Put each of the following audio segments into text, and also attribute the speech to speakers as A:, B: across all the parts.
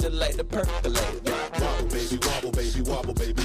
A: To like the percolator.
B: Wobble, baby, wobble, baby, wobble, baby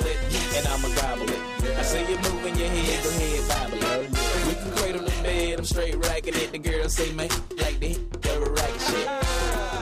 B: it,
A: and I'ma gobble it. I see you moving your head, go ahead, bobble it. We can cradle the bed, I'm straight racking it. The girls say, man, like the right shit.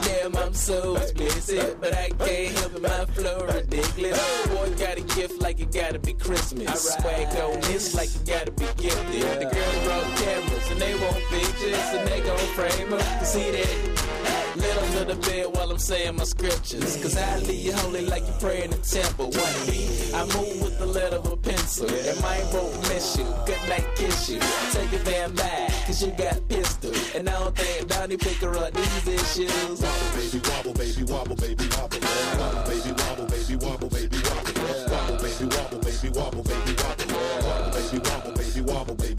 A: Damn, I'm so explicit, but I can't help it, my flow ridiculous. Boy, got a gift like it gotta be Christmas. Right. Swag on this like it gotta be gifted. The girls brought cameras, and they want pictures, and they gon' frame them. See that? Little, little bit while I'm saying my scriptures. Cause I leave you holy like you pray in the temple. One beat, I move with the lead of a pencil. And my won't miss you. Good night, kiss you. Take your damn back, cause you got pistol. And I don't think Donnie pick her up these issues.
B: Wobble, baby, wobble, baby, wobble, baby, wobble. Wobble, baby, wobble, baby, wobble, baby, wobble. Wobble, baby, wobble, baby, wobble, baby, wobble. Wobble, baby, wobble, baby, wobble, baby.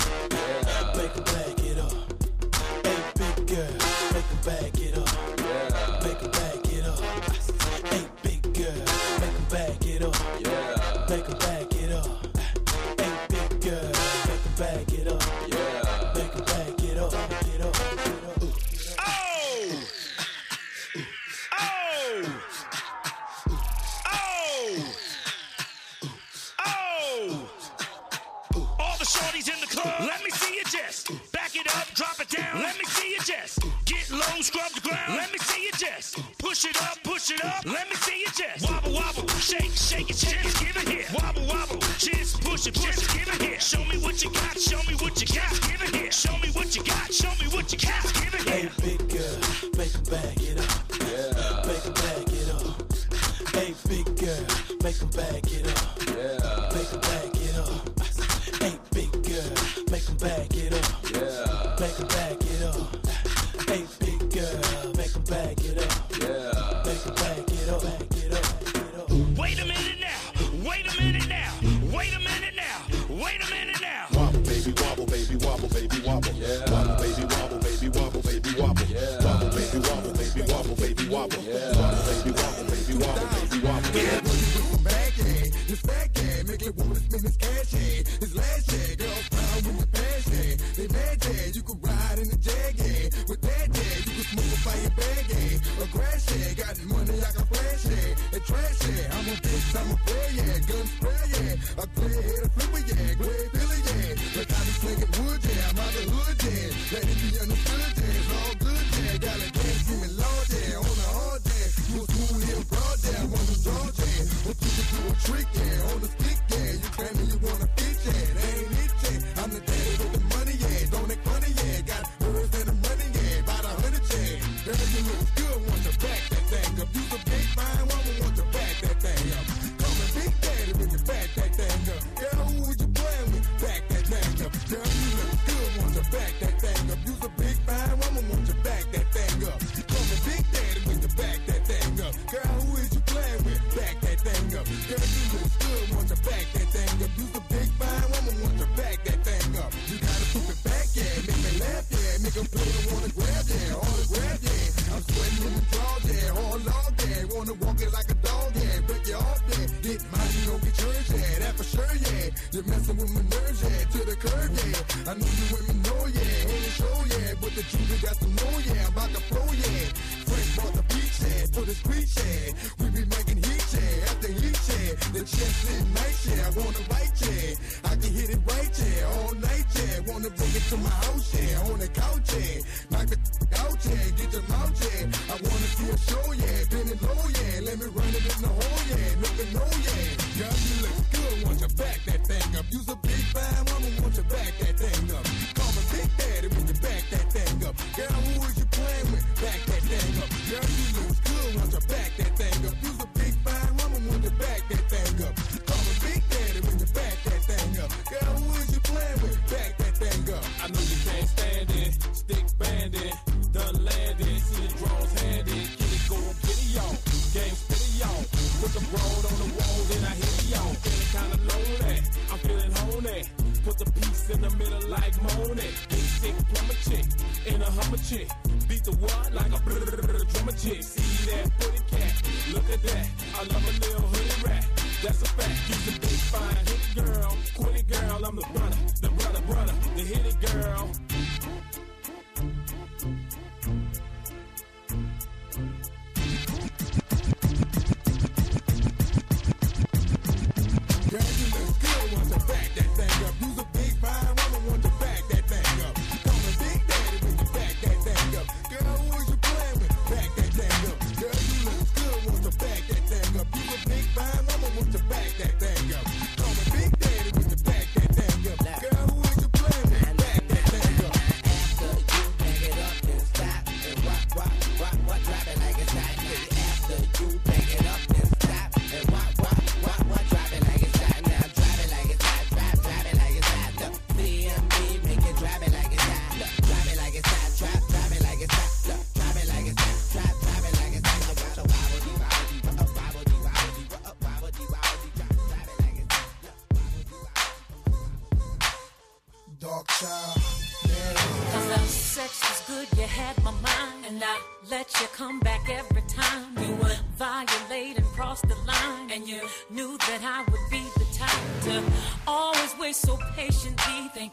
B: Yeah.
C: Break a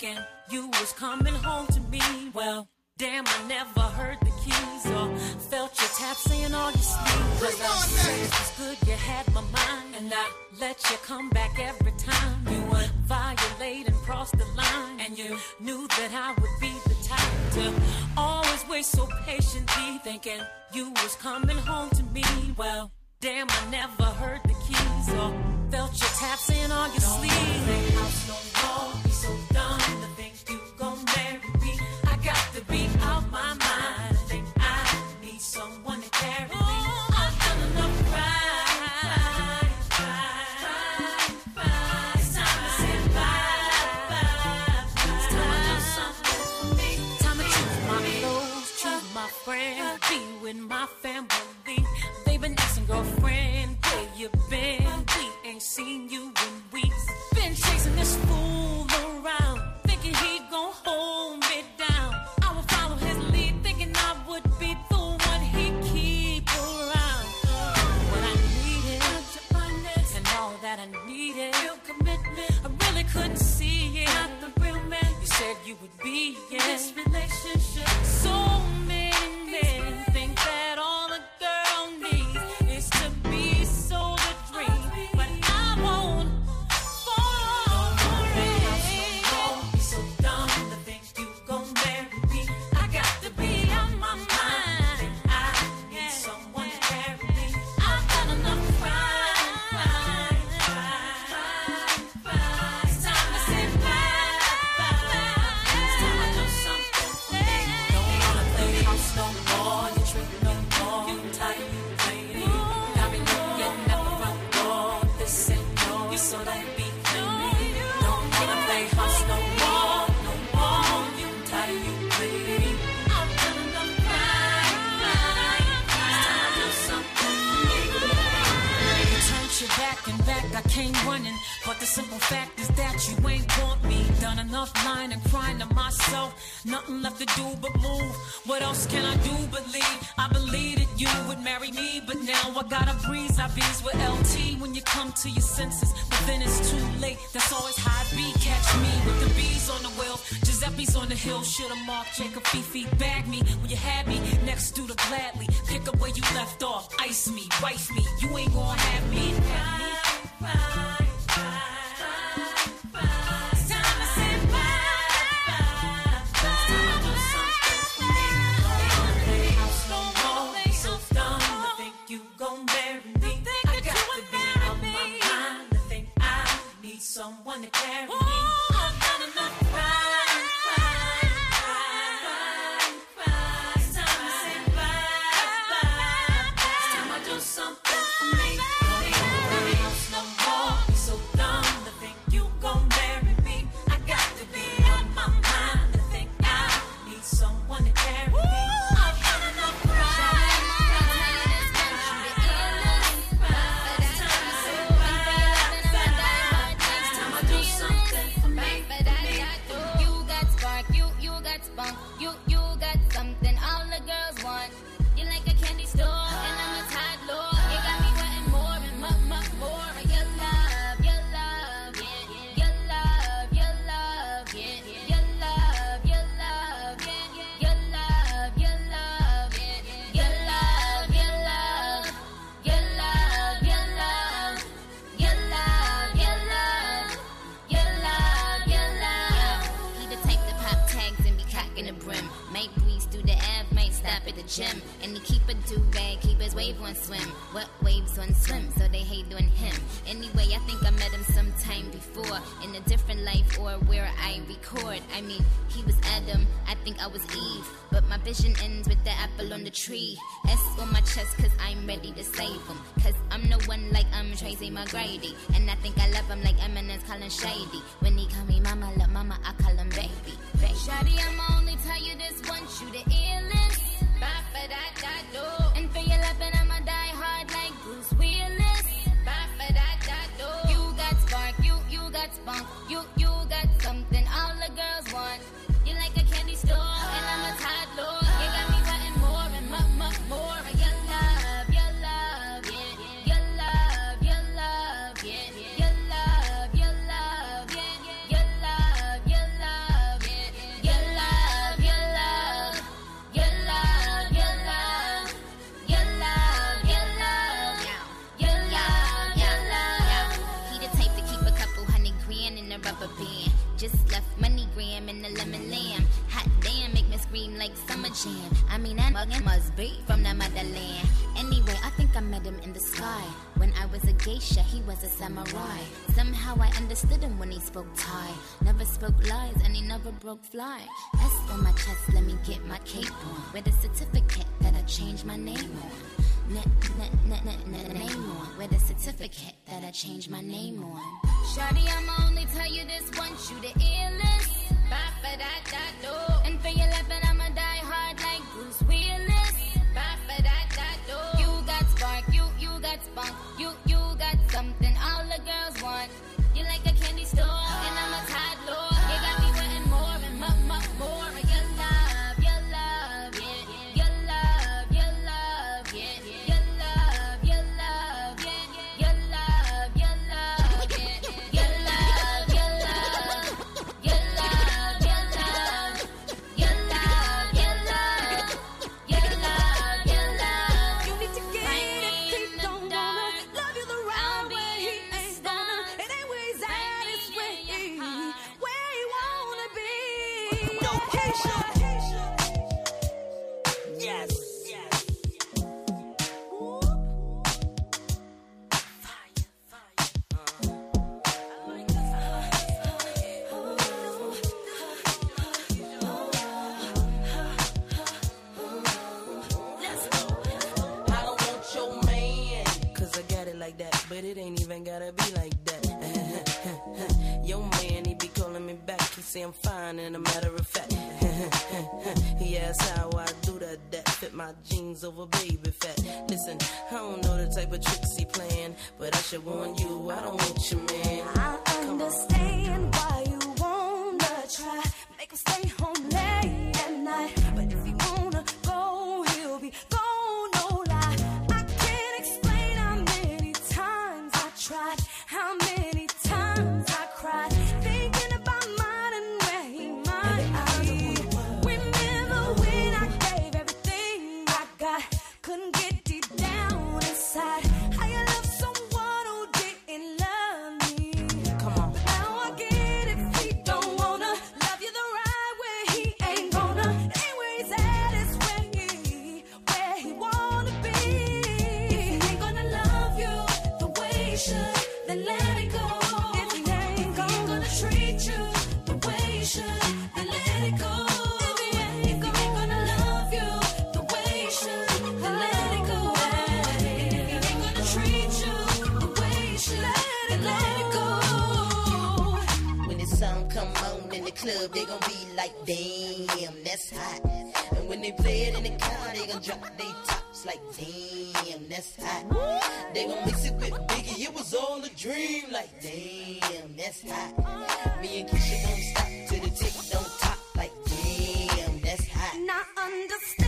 D: you
E: was coming home to me. Well, damn, I never heard the keys or felt your taps saying all your sleep. Cause it was good, you had my mind, and I let you come back every time. You would violate and cross the line, and you knew that I would be the type to always wait so patiently, thinking you was coming home to me. Well, damn, I never heard the keys or felt your taps in all your no
F: sleeve. House, no. shady. money gram and the lemon lamb. Hot damn, make me scream like summer jam. I mean, that muggin must be from the motherland. Anyway, I think I met him in the sky. When I was a geisha, he was a samurai. Somehow I understood him when he spoke Thai. Never spoke lies and he never broke fly. S on my chest, let me get my cape on. With a certificate that I changed my name on name on with a certificate that I changed my name on. Shawty, I'ma only tell you this once, you the illest. Bye for that, that, no. And for your love, and
E: it ain't
G: even gotta be like that. Yo, man, he be calling me back. He say I'm fine, and a matter of fact, he asked how I do that. That fit my jeans over baby fat. Listen, I don't know the type of tricks he playing, but I should warn you, I don't want you, man.
E: I understand why you wanna try, make him
H: stay home now.
I: club, they gon' be like, damn, that's hot. And when they play it in the car, they gon' drop their tops like, damn, that's hot. They gon' mix it with Biggie, it was all a dream, like, damn, that's hot. Me and Keisha gon' stop till the tick don't top, like, damn, that's hot.
H: Not understand.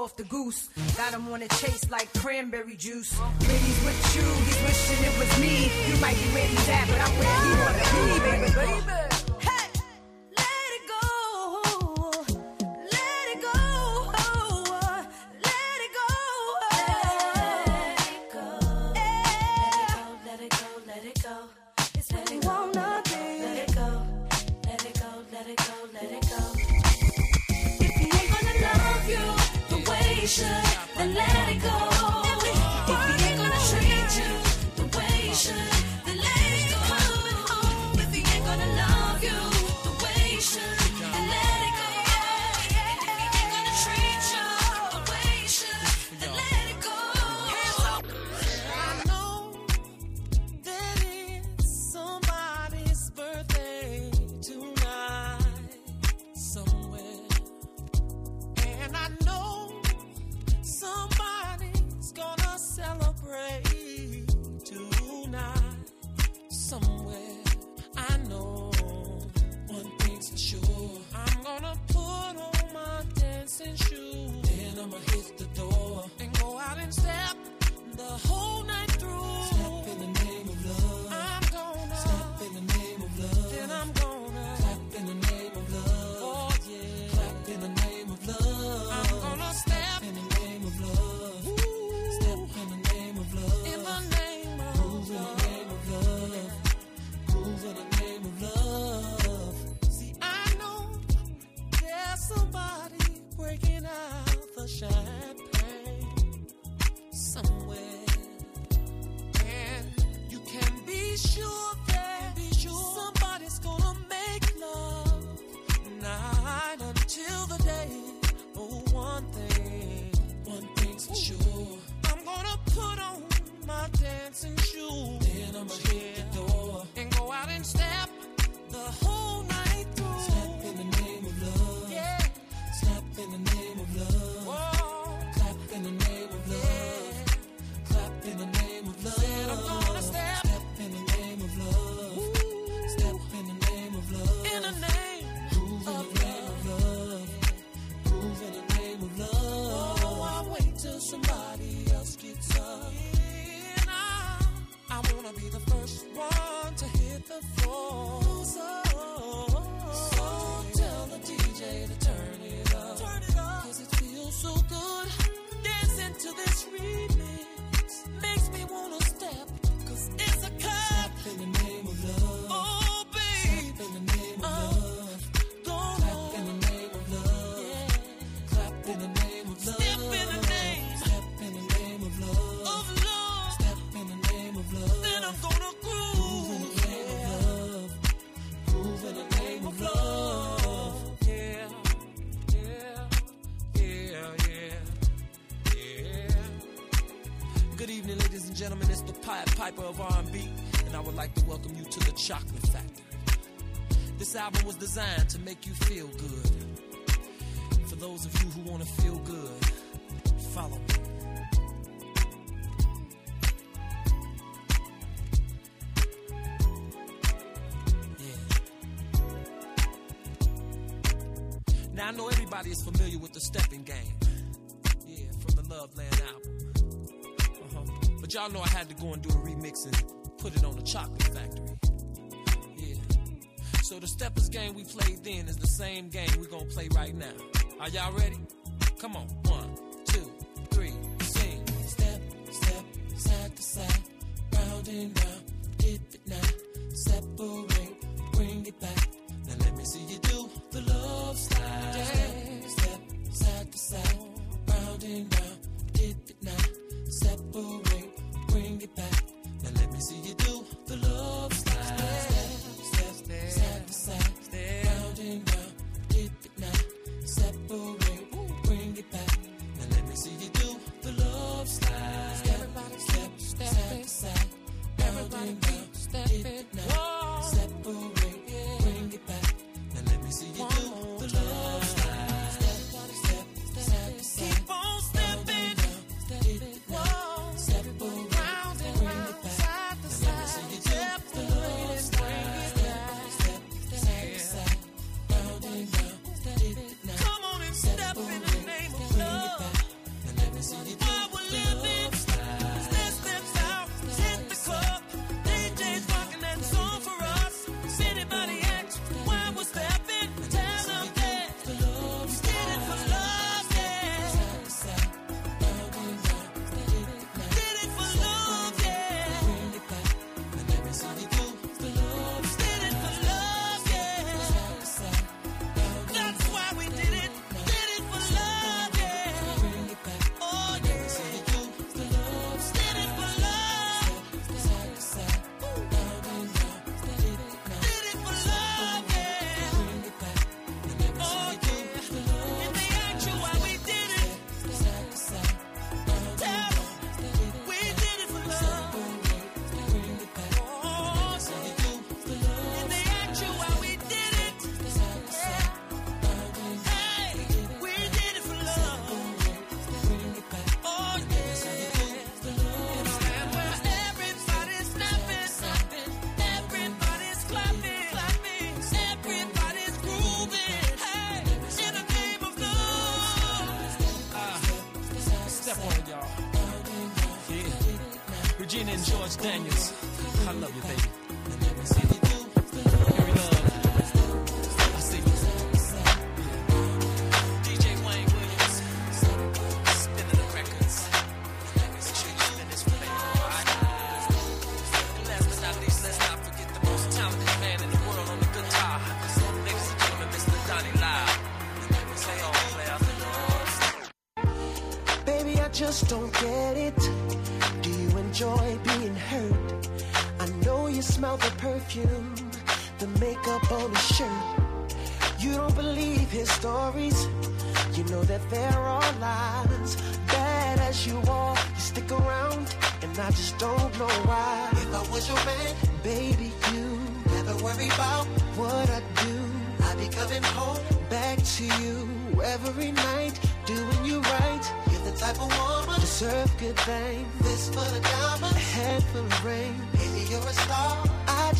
J: off the goose. Got him on a chase like cranberry juice. When he's with you, he's wishing it was me. You might be where he's at, but I'm where Chocolate Factory. This album was designed to make you feel good. For those of you who want to feel good, follow me. Now I know everybody is familiar with the stepping game. Yeah, from the Loveland album. Uh-huh. But y'all know I had to go and do a remix and put it on the Chocolate Factory. So the steppers game we played then is the same game we gonna play right now. Are y'all ready? Come on. One, two, three, sing. Step, step, side to side, round and round, dip it now. Separate, bring it back. Now let me see you do the love slide. Step, step, side to side, round and round, dip it now. Separate, bring it back. Now let me see you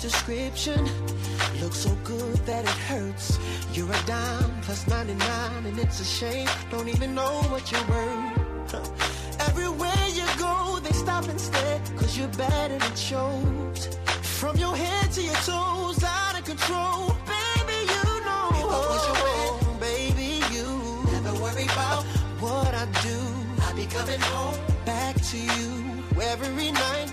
K: description. Looks so good that it hurts. You're a dime plus 99, and it's a shame. Don't even know what you're worth. Everywhere you go, they stop and stare, cause you're bad and it shows. From your head to your toes, out of control. Baby, you know. You always your man, oh, baby, you. Never worry about what I do. I'll be coming home back to you every night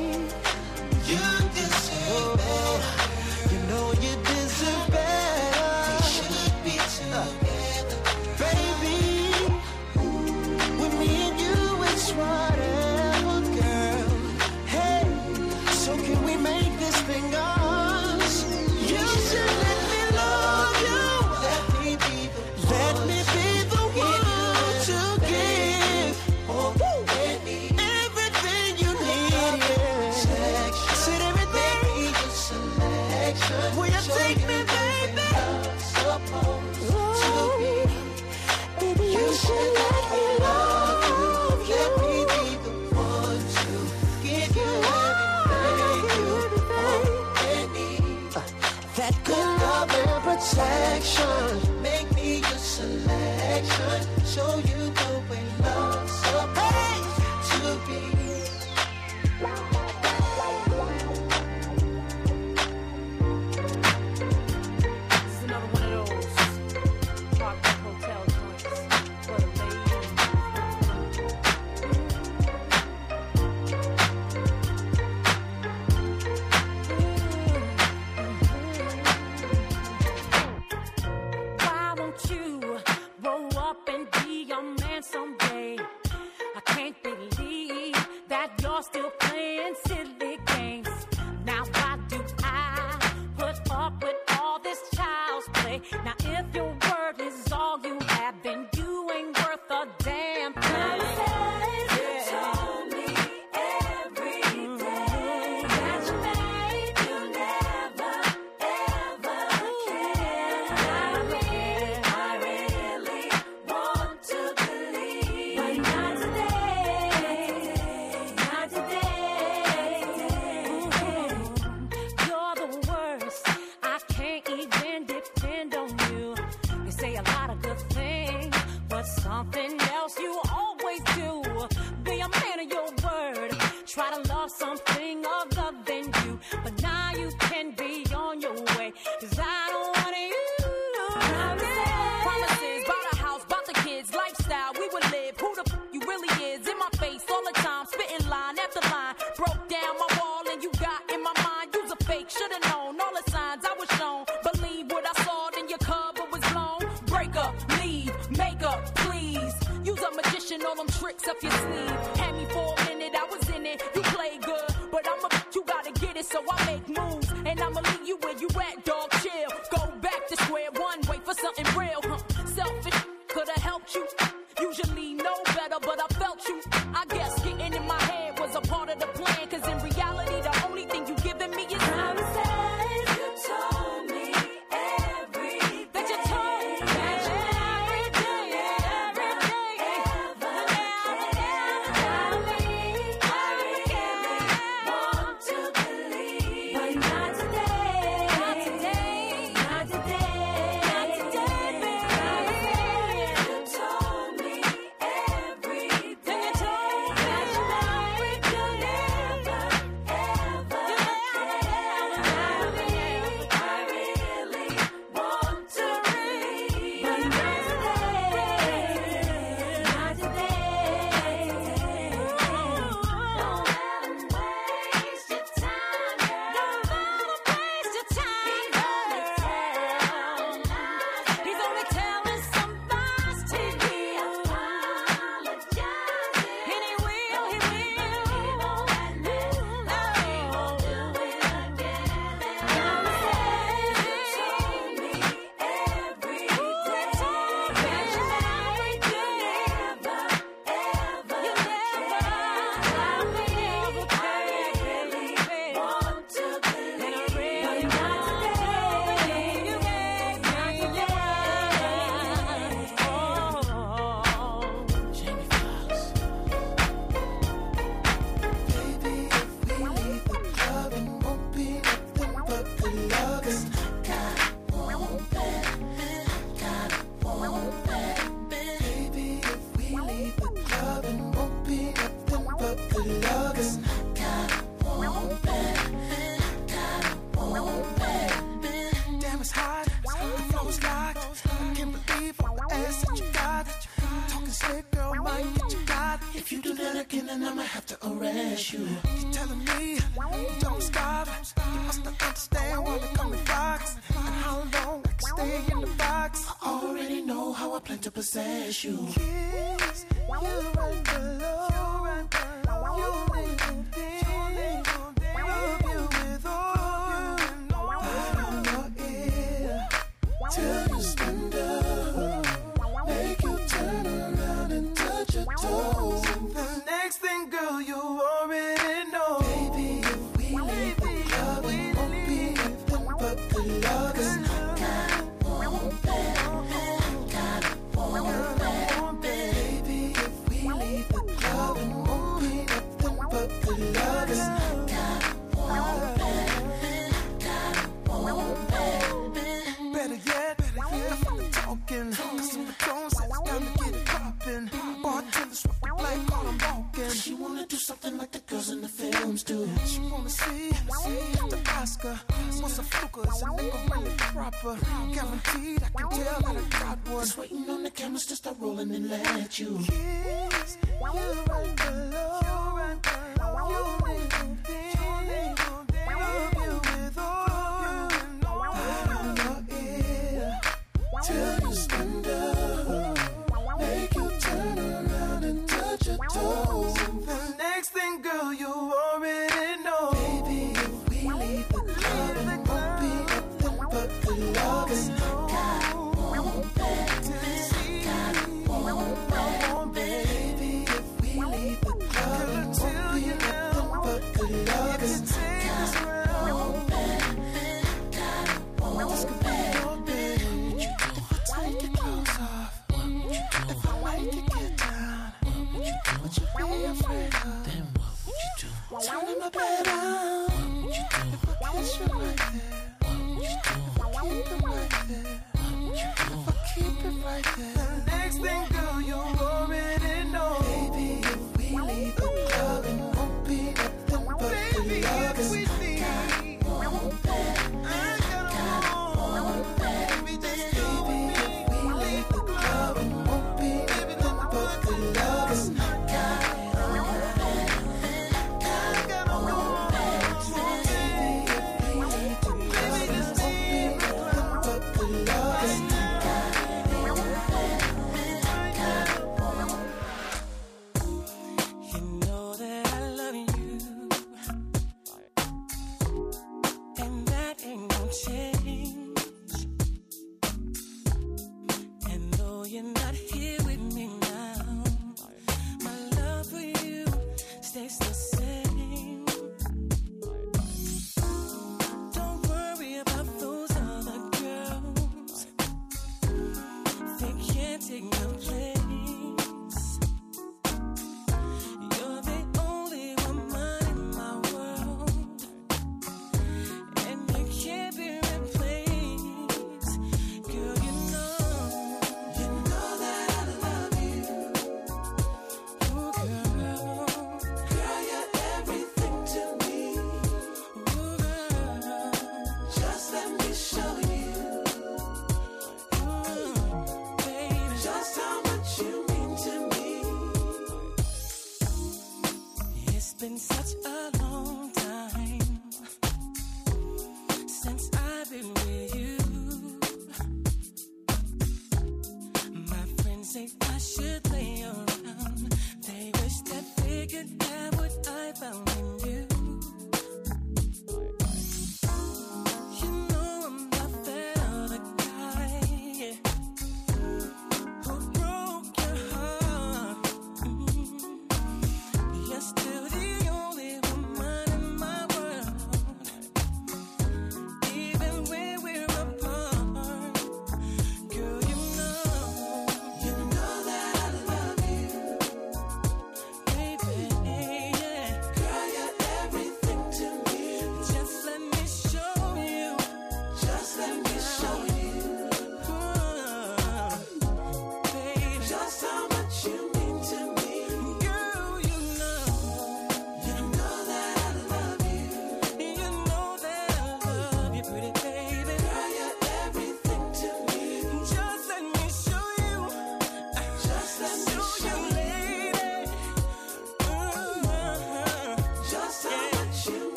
K: should
E: play
L: around.
J: They wish that they could have what I found in you.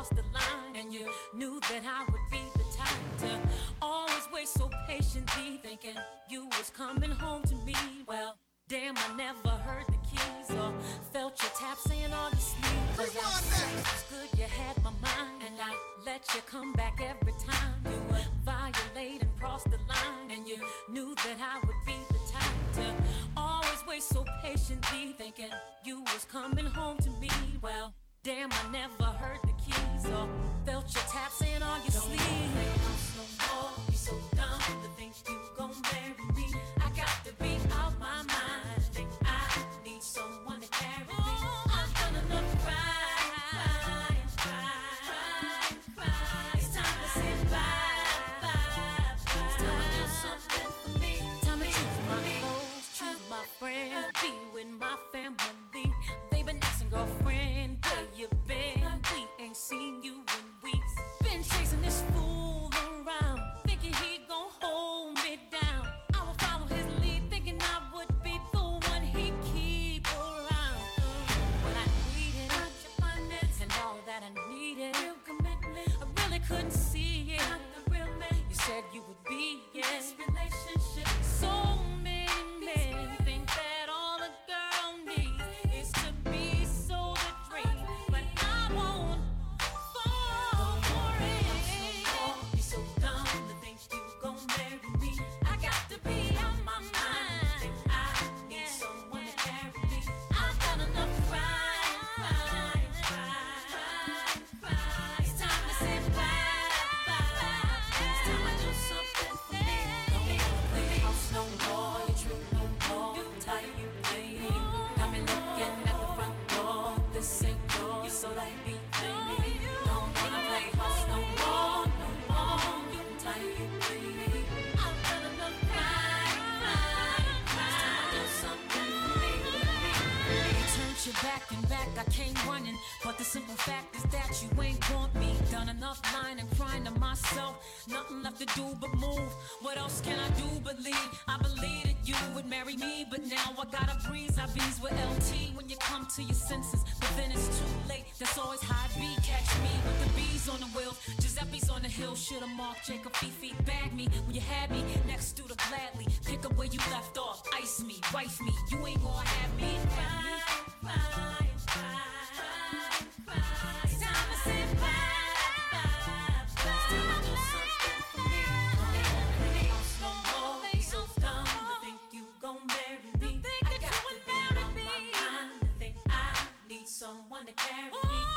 G: crossed the line, and you
E: knew that I would be the type to always wait so patiently, thinking you was coming home to me. Well, damn, I never heard the keys or felt your tap saying all your sleep. Cause was good, you had my mind, and I let you come back every time. You would violate and cross the line, and you knew that I would be the type to always wait so patiently, thinking you was coming home to me. Well, damn, I never socks and on your sleeves. like I can't the simple fact is that you ain't want me. Done enough lying and crying to myself. Nothing left to do but move. What else can I do but leave? I believe that you would marry me, but now I gotta breeze. I bees with LT when you come to your senses. But then it's too late. That's always it be. Catch me with the bees on the wheels. Giuseppe's on the hill. Should've marked Jacob Fifi. Bag me when you had me next to the gladly. Pick up where you left off. Ice me, wife me. You ain't gonna have me. I need someone to carry me.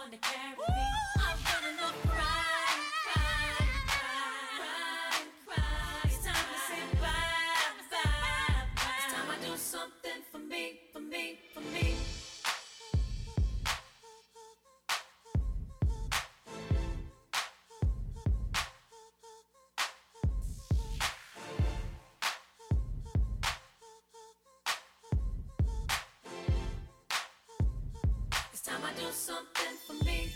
E: Someone to carry me. do something for me.